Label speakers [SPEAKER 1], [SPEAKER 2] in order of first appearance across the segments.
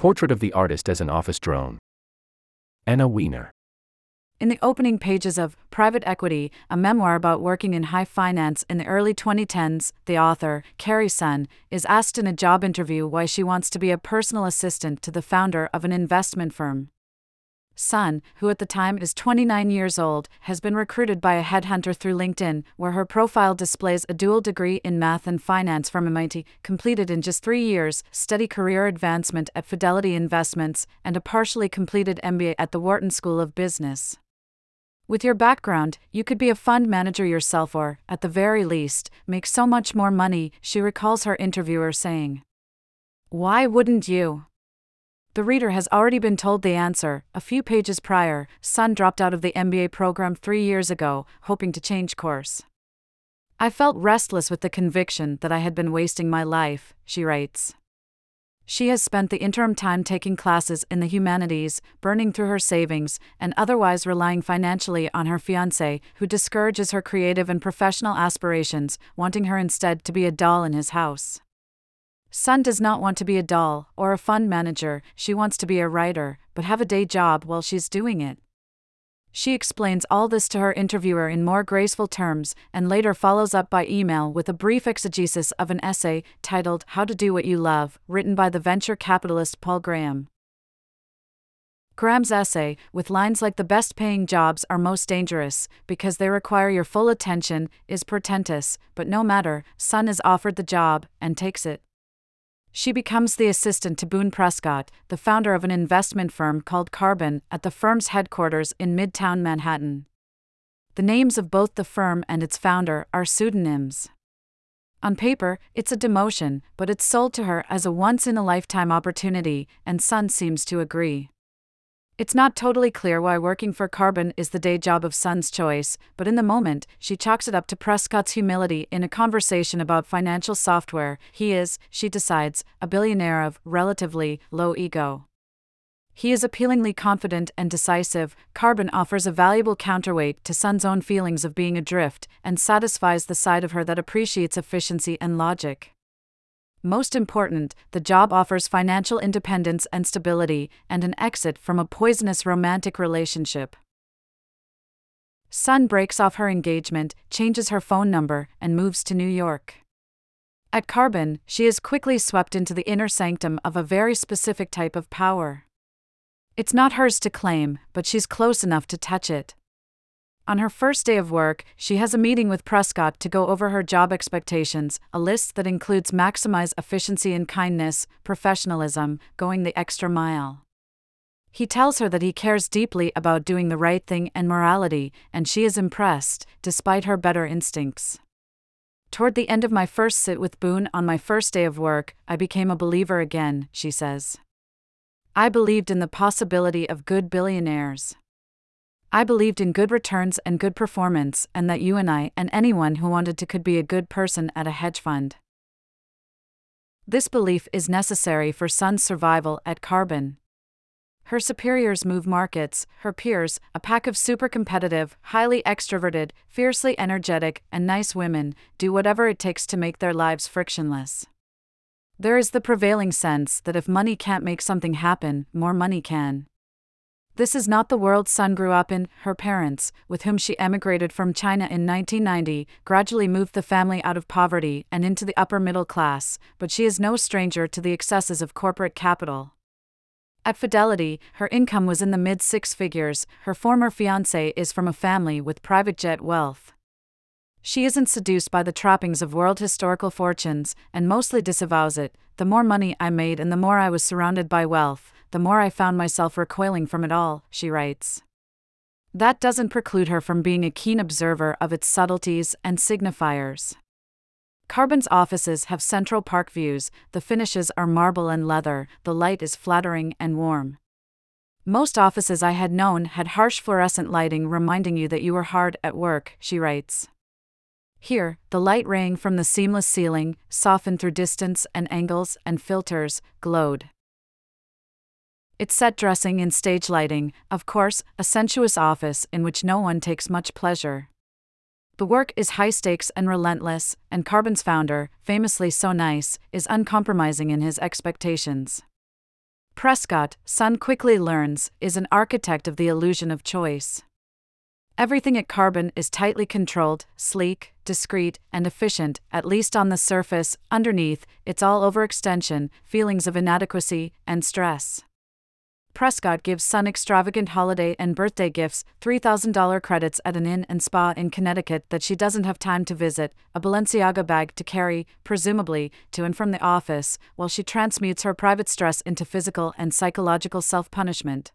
[SPEAKER 1] Portrait of the artist as an office drone. Anna Wiener.
[SPEAKER 2] In the opening pages of Private Equity, a memoir about working in high finance in the early 2010s, the author, Carrie Sun, is asked in a job interview why she wants to be a personal assistant to the founder of an investment firm. Sun, who at the time is 29 years old, has been recruited by a headhunter through LinkedIn, where her profile displays a dual degree in math and finance from MIT, completed in just three years, steady career advancement at Fidelity Investments, and a partially completed MBA at the Wharton School of Business. With your background, you could be a fund manager yourself or, at the very least, make so much more money, she recalls her interviewer saying. Why wouldn't you? The reader has already been told the answer. A few pages prior, Sun dropped out of the MBA program three years ago, hoping to change course. I felt restless with the conviction that I had been wasting my life, she writes. She has spent the interim time taking classes in the humanities, burning through her savings, and otherwise relying financially on her fiance, who discourages her creative and professional aspirations, wanting her instead to be a doll in his house. Sun does not want to be a doll or a fund manager, she wants to be a writer, but have a day job while she's doing it. She explains all this to her interviewer in more graceful terms and later follows up by email with a brief exegesis of an essay titled How to Do What You Love, written by the venture capitalist Paul Graham. Graham's essay, with lines like the best paying jobs are most dangerous because they require your full attention, is portentous, but no matter, Sun is offered the job and takes it. She becomes the assistant to Boone Prescott, the founder of an investment firm called Carbon, at the firm's headquarters in Midtown Manhattan. The names of both the firm and its founder are pseudonyms. On paper, it's a demotion, but it's sold to her as a once in a lifetime opportunity, and Sun seems to agree. It's not totally clear why working for Carbon is the day job of Sun's choice, but in the moment, she chalks it up to Prescott's humility in a conversation about financial software. He is, she decides, a billionaire of relatively low ego. He is appealingly confident and decisive. Carbon offers a valuable counterweight to Sun's own feelings of being adrift and satisfies the side of her that appreciates efficiency and logic. Most important, the job offers financial independence and stability, and an exit from a poisonous romantic relationship. Sun breaks off her engagement, changes her phone number, and moves to New York. At Carbon, she is quickly swept into the inner sanctum of a very specific type of power. It's not hers to claim, but she's close enough to touch it. On her first day of work, she has a meeting with Prescott to go over her job expectations, a list that includes maximize efficiency and kindness, professionalism, going the extra mile. He tells her that he cares deeply about doing the right thing and morality, and she is impressed, despite her better instincts. Toward the end of my first sit with Boone on my first day of work, I became a believer again, she says. I believed in the possibility of good billionaires. I believed in good returns and good performance, and that you and I and anyone who wanted to could be a good person at a hedge fund. This belief is necessary for Sun's survival at Carbon. Her superiors move markets, her peers, a pack of super competitive, highly extroverted, fiercely energetic, and nice women, do whatever it takes to make their lives frictionless. There is the prevailing sense that if money can't make something happen, more money can. This is not the world Sun grew up in. Her parents, with whom she emigrated from China in 1990, gradually moved the family out of poverty and into the upper middle class, but she is no stranger to the excesses of corporate capital. At Fidelity, her income was in the mid six figures. Her former fiance is from a family with private jet wealth. She isn't seduced by the trappings of world historical fortunes and mostly disavows it. The more money I made and the more I was surrounded by wealth, the more I found myself recoiling from it all, she writes. That doesn't preclude her from being a keen observer of its subtleties and signifiers. Carbon's offices have Central Park views, the finishes are marble and leather, the light is flattering and warm. Most offices I had known had harsh fluorescent lighting reminding you that you were hard at work, she writes. Here, the light raying from the seamless ceiling, softened through distance and angles and filters, glowed. It's set dressing and stage lighting, of course, a sensuous office in which no one takes much pleasure. The work is high stakes and relentless, and Carbon's founder, famously so nice, is uncompromising in his expectations. Prescott, Sun quickly learns, is an architect of the illusion of choice. Everything at Carbon is tightly controlled, sleek, discreet, and efficient, at least on the surface. Underneath, it's all overextension, feelings of inadequacy, and stress. Prescott gives Sun extravagant holiday and birthday gifts, $3,000 credits at an inn and spa in Connecticut that she doesn't have time to visit, a Balenciaga bag to carry, presumably, to and from the office, while she transmutes her private stress into physical and psychological self punishment.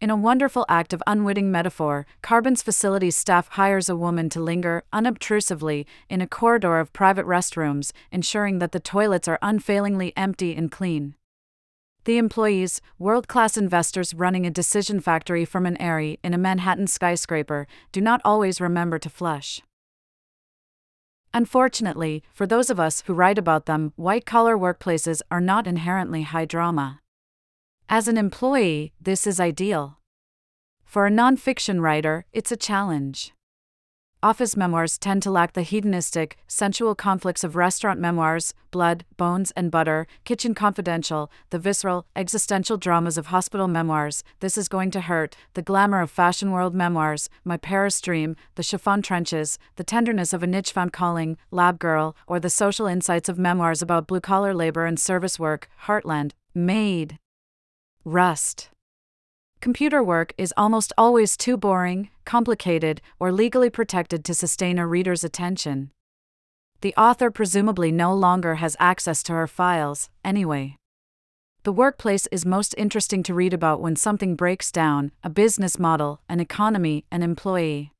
[SPEAKER 2] In a wonderful act of unwitting metaphor, Carbon's facilities staff hires a woman to linger, unobtrusively, in a corridor of private restrooms, ensuring that the toilets are unfailingly empty and clean. The employees, world class investors running a decision factory from an airy in a Manhattan skyscraper, do not always remember to flush. Unfortunately, for those of us who write about them, white collar workplaces are not inherently high drama. As an employee, this is ideal. For a nonfiction writer, it's a challenge. Office memoirs tend to lack the hedonistic, sensual conflicts of restaurant memoirs, blood, bones, and butter, kitchen confidential, the visceral, existential dramas of hospital memoirs, this is going to hurt, the glamour of fashion world memoirs, my Paris dream, the chiffon trenches, the tenderness of a niche found calling, lab girl, or the social insights of memoirs about blue collar labor and service work, heartland, made. Rust. Computer work is almost always too boring, complicated, or legally protected to sustain a reader's attention. The author presumably no longer has access to her files, anyway. The workplace is most interesting to read about when something breaks down a business model, an economy, an employee.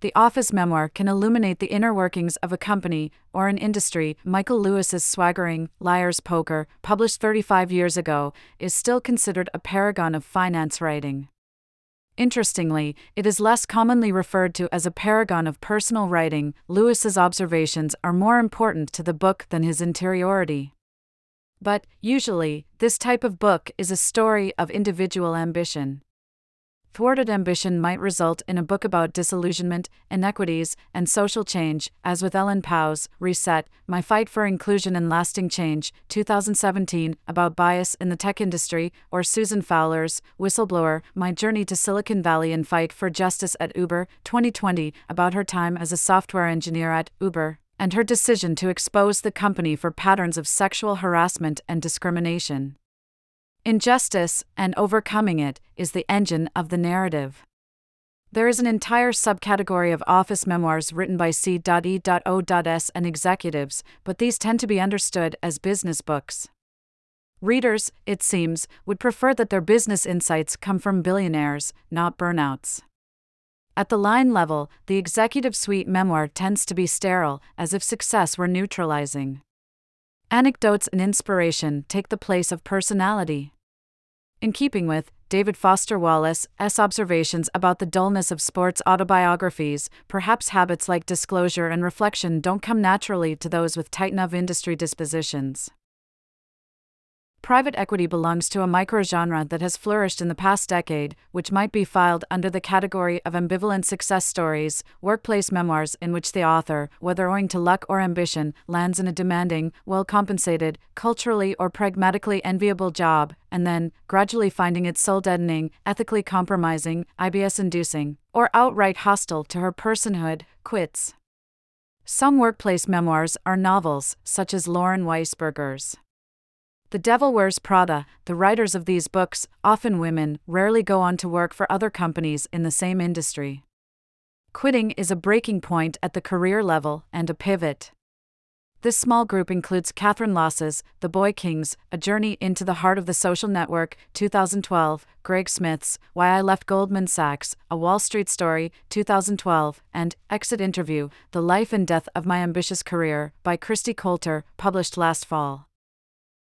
[SPEAKER 2] The office memoir can illuminate the inner workings of a company or an industry. Michael Lewis's swaggering Liar's Poker, published 35 years ago, is still considered a paragon of finance writing. Interestingly, it is less commonly referred to as a paragon of personal writing. Lewis's observations are more important to the book than his interiority. But, usually, this type of book is a story of individual ambition. Thwarted ambition might result in a book about disillusionment, inequities, and social change, as with Ellen Pao's Reset My Fight for Inclusion and Lasting Change, 2017, about bias in the tech industry, or Susan Fowler's Whistleblower My Journey to Silicon Valley and Fight for Justice at Uber, 2020, about her time as a software engineer at Uber, and her decision to expose the company for patterns of sexual harassment and discrimination. Injustice, and overcoming it, is the engine of the narrative. There is an entire subcategory of office memoirs written by C.E.O.S. and executives, but these tend to be understood as business books. Readers, it seems, would prefer that their business insights come from billionaires, not burnouts. At the line level, the executive suite memoir tends to be sterile, as if success were neutralizing. Anecdotes and inspiration take the place of personality. In keeping with David Foster Wallace's observations about the dullness of sports autobiographies, perhaps habits like disclosure and reflection don't come naturally to those with tight enough industry dispositions. Private equity belongs to a microgenre that has flourished in the past decade, which might be filed under the category of ambivalent success stories, workplace memoirs in which the author, whether owing to luck or ambition, lands in a demanding, well compensated, culturally or pragmatically enviable job, and then, gradually finding it soul deadening, ethically compromising, IBS inducing, or outright hostile to her personhood, quits. Some workplace memoirs are novels, such as Lauren Weisberger's. The Devil Wears Prada, the writers of these books, often women, rarely go on to work for other companies in the same industry. Quitting is a breaking point at the career level and a pivot. This small group includes Katherine Losse's The Boy Kings, A Journey into the Heart of the Social Network, 2012, Greg Smith's Why I Left Goldman Sachs, A Wall Street Story, 2012, and Exit Interview The Life and Death of My Ambitious Career by Kristi Coulter, published last fall.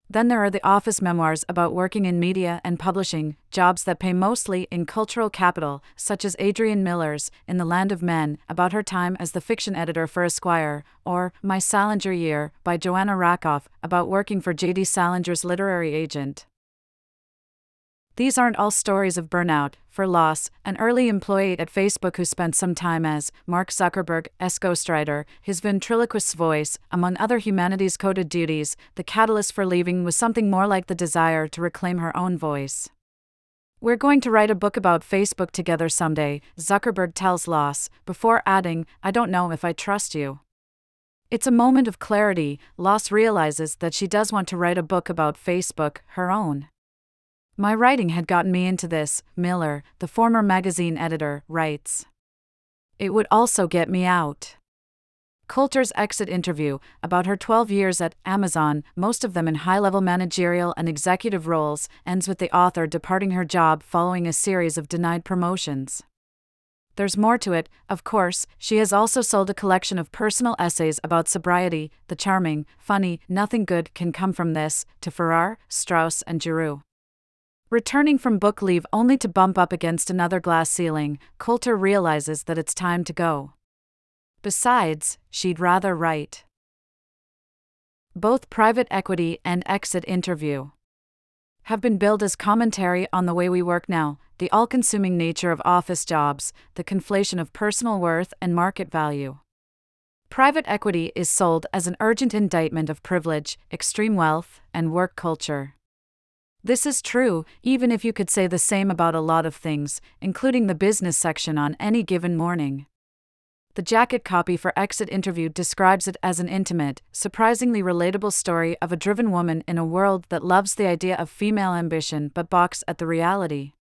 [SPEAKER 2] Then there are the office memoirs about working in media and publishing, jobs that pay mostly in cultural capital, such as Adrienne Miller's In the Land of Men, about her time as the fiction editor for Esquire, or My Salinger Year by Joanna Rakoff, about working for J.D. Salinger's literary agent. These aren't all stories of burnout, for Losse, an early employee at Facebook who spent some time as Mark Zuckerberg, S. ghostwriter, his ventriloquist's voice, among other humanities coded duties, the catalyst for leaving was something more like the desire to reclaim her own voice. We're going to write a book about Facebook together someday, Zuckerberg tells Losse, before adding, I don't know if I trust you. It's a moment of clarity. Losse realizes that she does want to write a book about Facebook, her own. My writing had gotten me into this, Miller, the former magazine editor, writes. It would also get me out. Coulter's exit interview, about her 12 years at Amazon, most of them in high level managerial and executive roles, ends with the author departing her job following a series of denied promotions. There's more to it, of course, she has also sold a collection of personal essays about sobriety, the charming, funny, nothing good can come from this, to Farrar, Straus, and Giroux. Returning from book leave only to bump up against another glass ceiling, Coulter realizes that it's time to go. Besides, she'd rather write. Both private equity and exit interview have been billed as commentary on the way we work now, the all consuming nature of office jobs, the conflation of personal worth and market value. Private equity is sold as an urgent indictment of privilege, extreme wealth, and work culture. This is true, even if you could say the same about a lot of things, including the business section on any given morning. The jacket copy for Exit Interview describes it as an intimate, surprisingly relatable story of a driven woman in a world that loves the idea of female ambition but balks at the reality.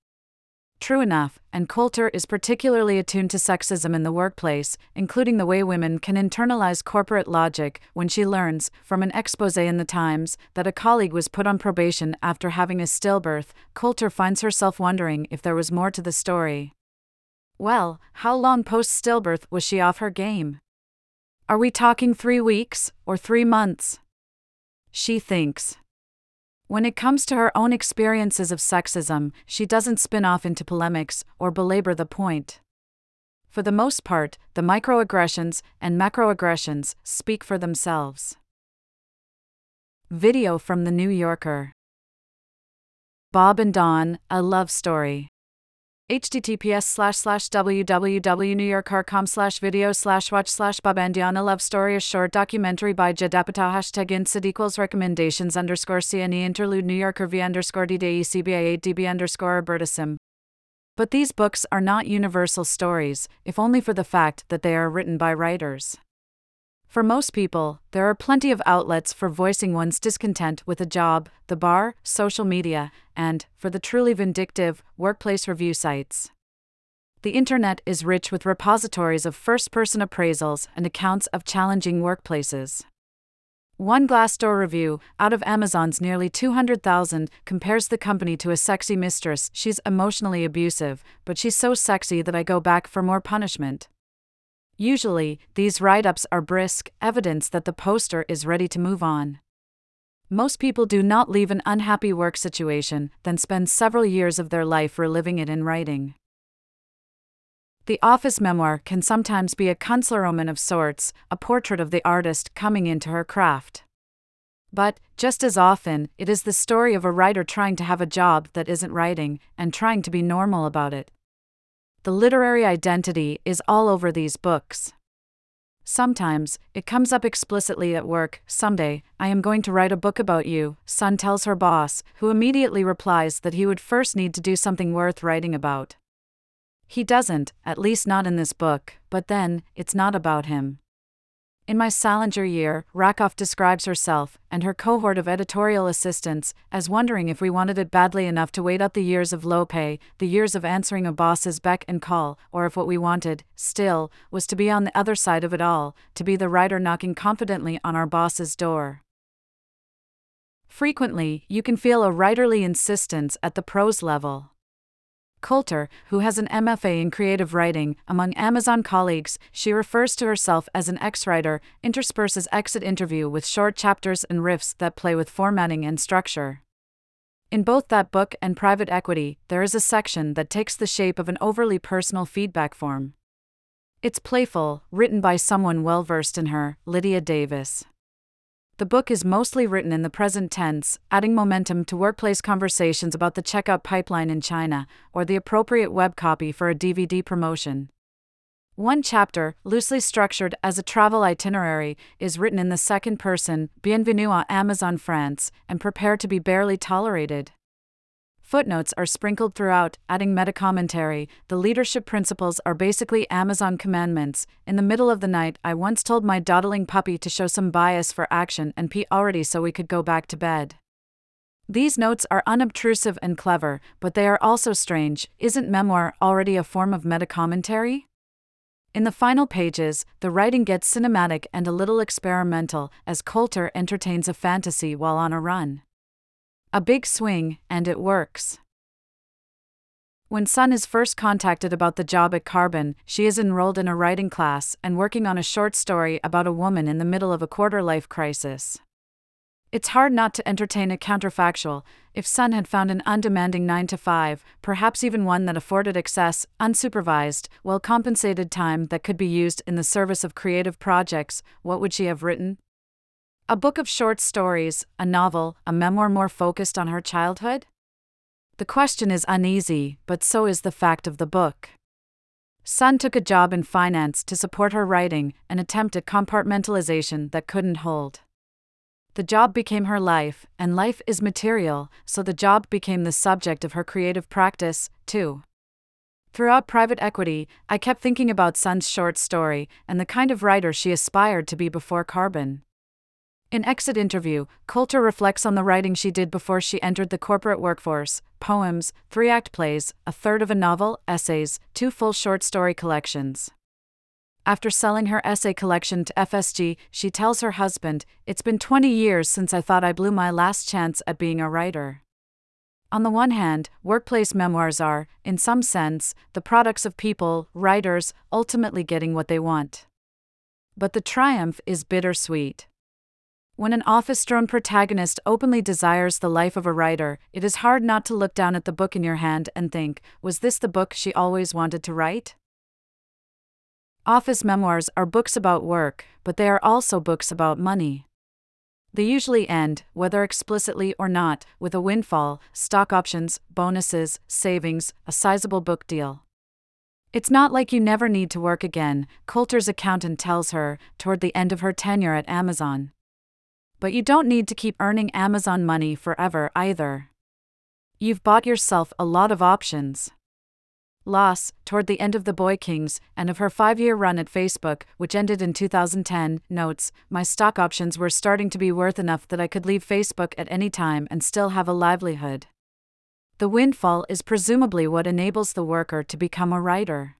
[SPEAKER 2] True enough, and Coulter is particularly attuned to sexism in the workplace, including the way women can internalize corporate logic when she learns, from an expose in the Times, that a colleague was put on probation after having a stillbirth. Coulter finds herself wondering if there was more to the story. Well, how long post stillbirth was she off her game? Are we talking three weeks, or three months? She thinks. When it comes to her own experiences of sexism, she doesn't spin off into polemics or belabor the point. For the most part, the microaggressions and macroaggressions speak for themselves. Video from The New Yorker Bob and Dawn, a love story https slash slash www.newyorker.com slash video slash watch slash Babandiana Love Story A short documentary by Jadapata hashtag insid equals recommendations underscore CNE interlude New Yorker V underscore DDECBA DB underscore Bertisim. But these books are not universal stories, if only for the fact that they are written by writers. For most people, there are plenty of outlets for voicing one's discontent with a job, the bar, social media, and, for the truly vindictive, workplace review sites. The internet is rich with repositories of first person appraisals and accounts of challenging workplaces. One Glassdoor review, out of Amazon's nearly 200,000, compares the company to a sexy mistress. She's emotionally abusive, but she's so sexy that I go back for more punishment. Usually, these write ups are brisk, evidence that the poster is ready to move on. Most people do not leave an unhappy work situation, then spend several years of their life reliving it in writing. The office memoir can sometimes be a Kunstlerroman of sorts, a portrait of the artist coming into her craft. But, just as often, it is the story of a writer trying to have a job that isn't writing, and trying to be normal about it. The literary identity is all over these books. Sometimes, it comes up explicitly at work. Someday, I am going to write a book about you, Sun tells her boss, who immediately replies that he would first need to do something worth writing about. He doesn't, at least not in this book, but then, it's not about him. In my Salinger year, Rakoff describes herself and her cohort of editorial assistants as wondering if we wanted it badly enough to wait out the years of low pay, the years of answering a boss's beck and call, or if what we wanted, still, was to be on the other side of it all, to be the writer knocking confidently on our boss's door. Frequently, you can feel a writerly insistence at the prose level. Coulter, who has an MFA in creative writing, among Amazon colleagues, she refers to herself as an ex writer, intersperses exit interview with short chapters and riffs that play with formatting and structure. In both that book and Private Equity, there is a section that takes the shape of an overly personal feedback form. It's playful, written by someone well versed in her, Lydia Davis. The book is mostly written in the present tense, adding momentum to workplace conversations about the checkout pipeline in China or the appropriate web copy for a DVD promotion. One chapter, loosely structured as a travel itinerary, is written in the second person, Bienvenue à Amazon France, and prepare to be barely tolerated. Footnotes are sprinkled throughout, adding meta commentary. The leadership principles are basically Amazon commandments. In the middle of the night, I once told my dawdling puppy to show some bias for action and pee already so we could go back to bed. These notes are unobtrusive and clever, but they are also strange. Isn't memoir already a form of meta commentary? In the final pages, the writing gets cinematic and a little experimental as Coulter entertains a fantasy while on a run. A big swing, and it works. When Sun is first contacted about the job at Carbon, she is enrolled in a writing class and working on a short story about a woman in the middle of a quarter life crisis. It's hard not to entertain a counterfactual. If Sun had found an undemanding 9 to 5, perhaps even one that afforded excess, unsupervised, well compensated time that could be used in the service of creative projects, what would she have written? A book of short stories, a novel, a memoir more focused on her childhood? The question is uneasy, but so is the fact of the book. Sun took a job in finance to support her writing, an attempt at compartmentalization that couldn't hold. The job became her life, and life is material, so the job became the subject of her creative practice, too. Throughout private equity, I kept thinking about Sun's short story and the kind of writer she aspired to be before Carbon. In Exit Interview, Coulter reflects on the writing she did before she entered the corporate workforce poems, three act plays, a third of a novel, essays, two full short story collections. After selling her essay collection to FSG, she tells her husband, It's been 20 years since I thought I blew my last chance at being a writer. On the one hand, workplace memoirs are, in some sense, the products of people, writers, ultimately getting what they want. But the triumph is bittersweet. When an office drone protagonist openly desires the life of a writer, it is hard not to look down at the book in your hand and think, was this the book she always wanted to write? Office memoirs are books about work, but they are also books about money. They usually end, whether explicitly or not, with a windfall, stock options, bonuses, savings, a sizable book deal. It's not like you never need to work again, Coulter's accountant tells her, toward the end of her tenure at Amazon. But you don't need to keep earning Amazon money forever either. You've bought yourself a lot of options. Losse, toward the end of The Boy Kings and of her five year run at Facebook, which ended in 2010, notes My stock options were starting to be worth enough that I could leave Facebook at any time and still have a livelihood. The windfall is presumably what enables the worker to become a writer.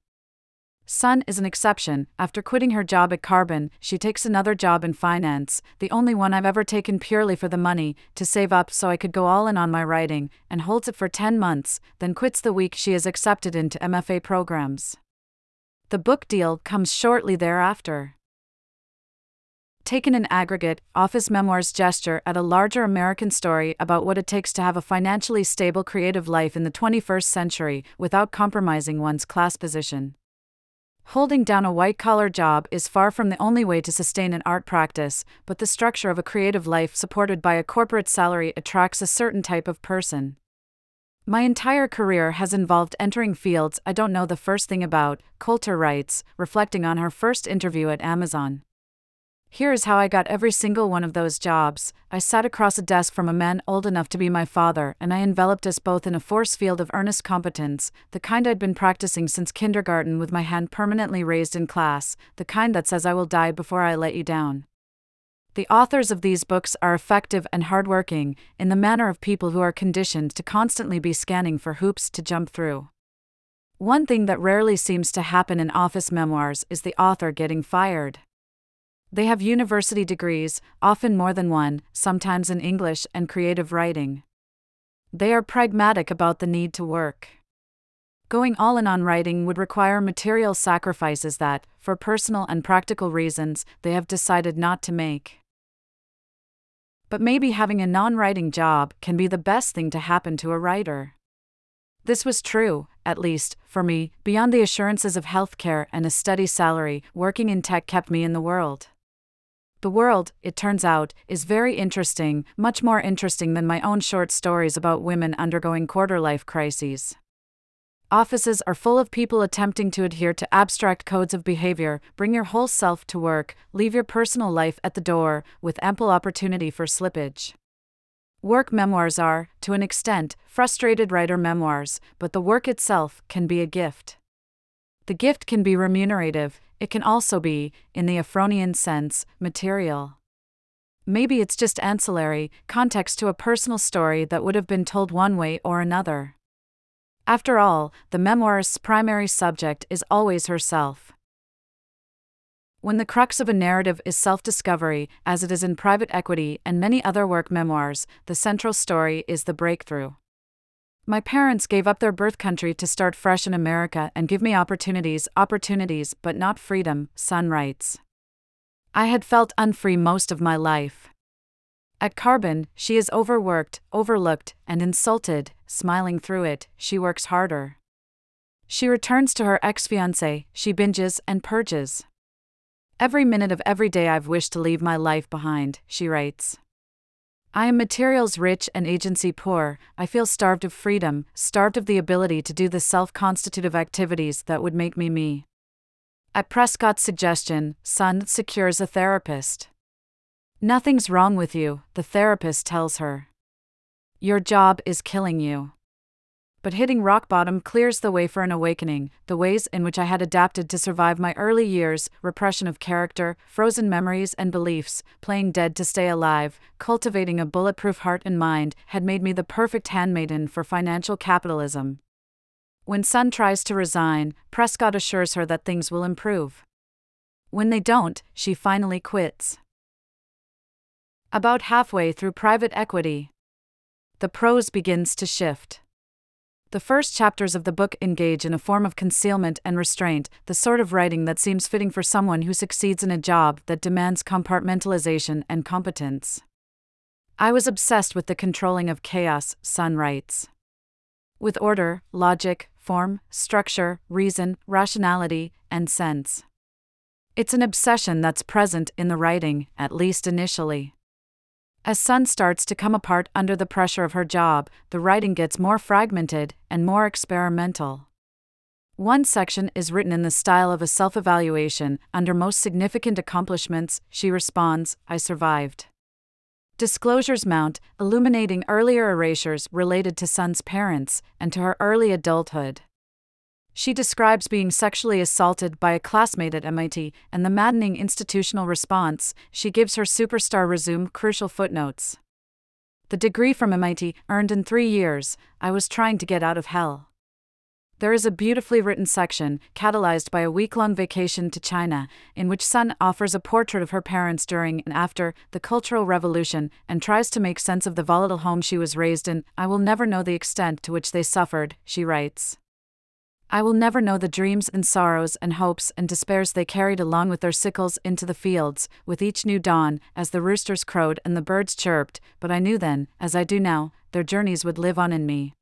[SPEAKER 2] Sun is an exception. After quitting her job at Carbon, she takes another job in finance, the only one I've ever taken purely for the money, to save up so I could go all in on my writing, and holds it for 10 months, then quits the week she is accepted into MFA programs. The book deal comes shortly thereafter. Taken in aggregate, Office Memoirs gesture at a larger American story about what it takes to have a financially stable creative life in the 21st century without compromising one's class position. Holding down a white collar job is far from the only way to sustain an art practice, but the structure of a creative life supported by a corporate salary attracts a certain type of person. My entire career has involved entering fields I don't know the first thing about, Coulter writes, reflecting on her first interview at Amazon. Here is how I got every single one of those jobs. I sat across a desk from a man old enough to be my father, and I enveloped us both in a force field of earnest competence, the kind I'd been practicing since kindergarten with my hand permanently raised in class, the kind that says I will die before I let you down. The authors of these books are effective and hardworking, in the manner of people who are conditioned to constantly be scanning for hoops to jump through. One thing that rarely seems to happen in office memoirs is the author getting fired. They have university degrees, often more than one, sometimes in English and creative writing. They are pragmatic about the need to work. Going all in on writing would require material sacrifices that, for personal and practical reasons, they have decided not to make. But maybe having a non writing job can be the best thing to happen to a writer. This was true, at least, for me, beyond the assurances of healthcare and a steady salary, working in tech kept me in the world. The world, it turns out, is very interesting, much more interesting than my own short stories about women undergoing quarter life crises. Offices are full of people attempting to adhere to abstract codes of behavior, bring your whole self to work, leave your personal life at the door, with ample opportunity for slippage. Work memoirs are, to an extent, frustrated writer memoirs, but the work itself can be a gift. The gift can be remunerative, it can also be, in the Ephronian sense, material. Maybe it's just ancillary, context to a personal story that would have been told one way or another. After all, the memoirist's primary subject is always herself. When the crux of a narrative is self discovery, as it is in private equity and many other work memoirs, the central story is the breakthrough. My parents gave up their birth country to start fresh in America and give me opportunities, opportunities, but not freedom, Sun writes. I had felt unfree most of my life. At Carbon, she is overworked, overlooked, and insulted, smiling through it, she works harder. She returns to her ex fiance, she binges and purges. Every minute of every day I've wished to leave my life behind, she writes. I am materials rich and agency poor. I feel starved of freedom, starved of the ability to do the self constitutive activities that would make me me. At Prescott's suggestion, Sun secures a therapist. Nothing's wrong with you, the therapist tells her. Your job is killing you but hitting rock bottom clears the way for an awakening. The ways in which I had adapted to survive my early years repression of character, frozen memories and beliefs, playing dead to stay alive, cultivating a bulletproof heart and mind had made me the perfect handmaiden for financial capitalism. When Sun tries to resign, Prescott assures her that things will improve. When they don't, she finally quits. About halfway through private equity, the prose begins to shift. The first chapters of the book engage in a form of concealment and restraint, the sort of writing that seems fitting for someone who succeeds in a job that demands compartmentalization and competence. I was obsessed with the controlling of chaos, Sun writes. With order, logic, form, structure, reason, rationality, and sense. It's an obsession that's present in the writing, at least initially. As Sun starts to come apart under the pressure of her job, the writing gets more fragmented and more experimental. One section is written in the style of a self evaluation. Under most significant accomplishments, she responds, I survived. Disclosures mount, illuminating earlier erasures related to Sun's parents and to her early adulthood. She describes being sexually assaulted by a classmate at MIT and the maddening institutional response. She gives her superstar resume crucial footnotes. The degree from MIT, earned in three years, I was trying to get out of hell. There is a beautifully written section, catalyzed by a week long vacation to China, in which Sun offers a portrait of her parents during and after the Cultural Revolution and tries to make sense of the volatile home she was raised in. I will never know the extent to which they suffered, she writes. I will never know the dreams and sorrows and hopes and despairs they carried along with their sickles into the fields, with each new dawn, as the roosters crowed and the birds chirped, but I knew then, as I do now, their journeys would live on in me.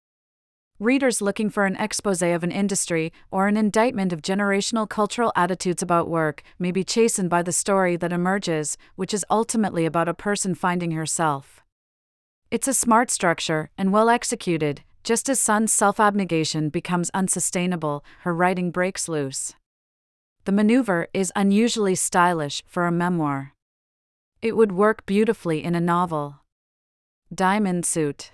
[SPEAKER 2] Readers looking for an expose of an industry or an indictment of generational cultural attitudes about work may be chastened by the story that emerges, which is ultimately about a person finding herself. It's a smart structure and well executed, just as Sun's self abnegation becomes unsustainable, her writing breaks loose. The maneuver is unusually stylish for a memoir. It would work beautifully in a novel. Diamond Suit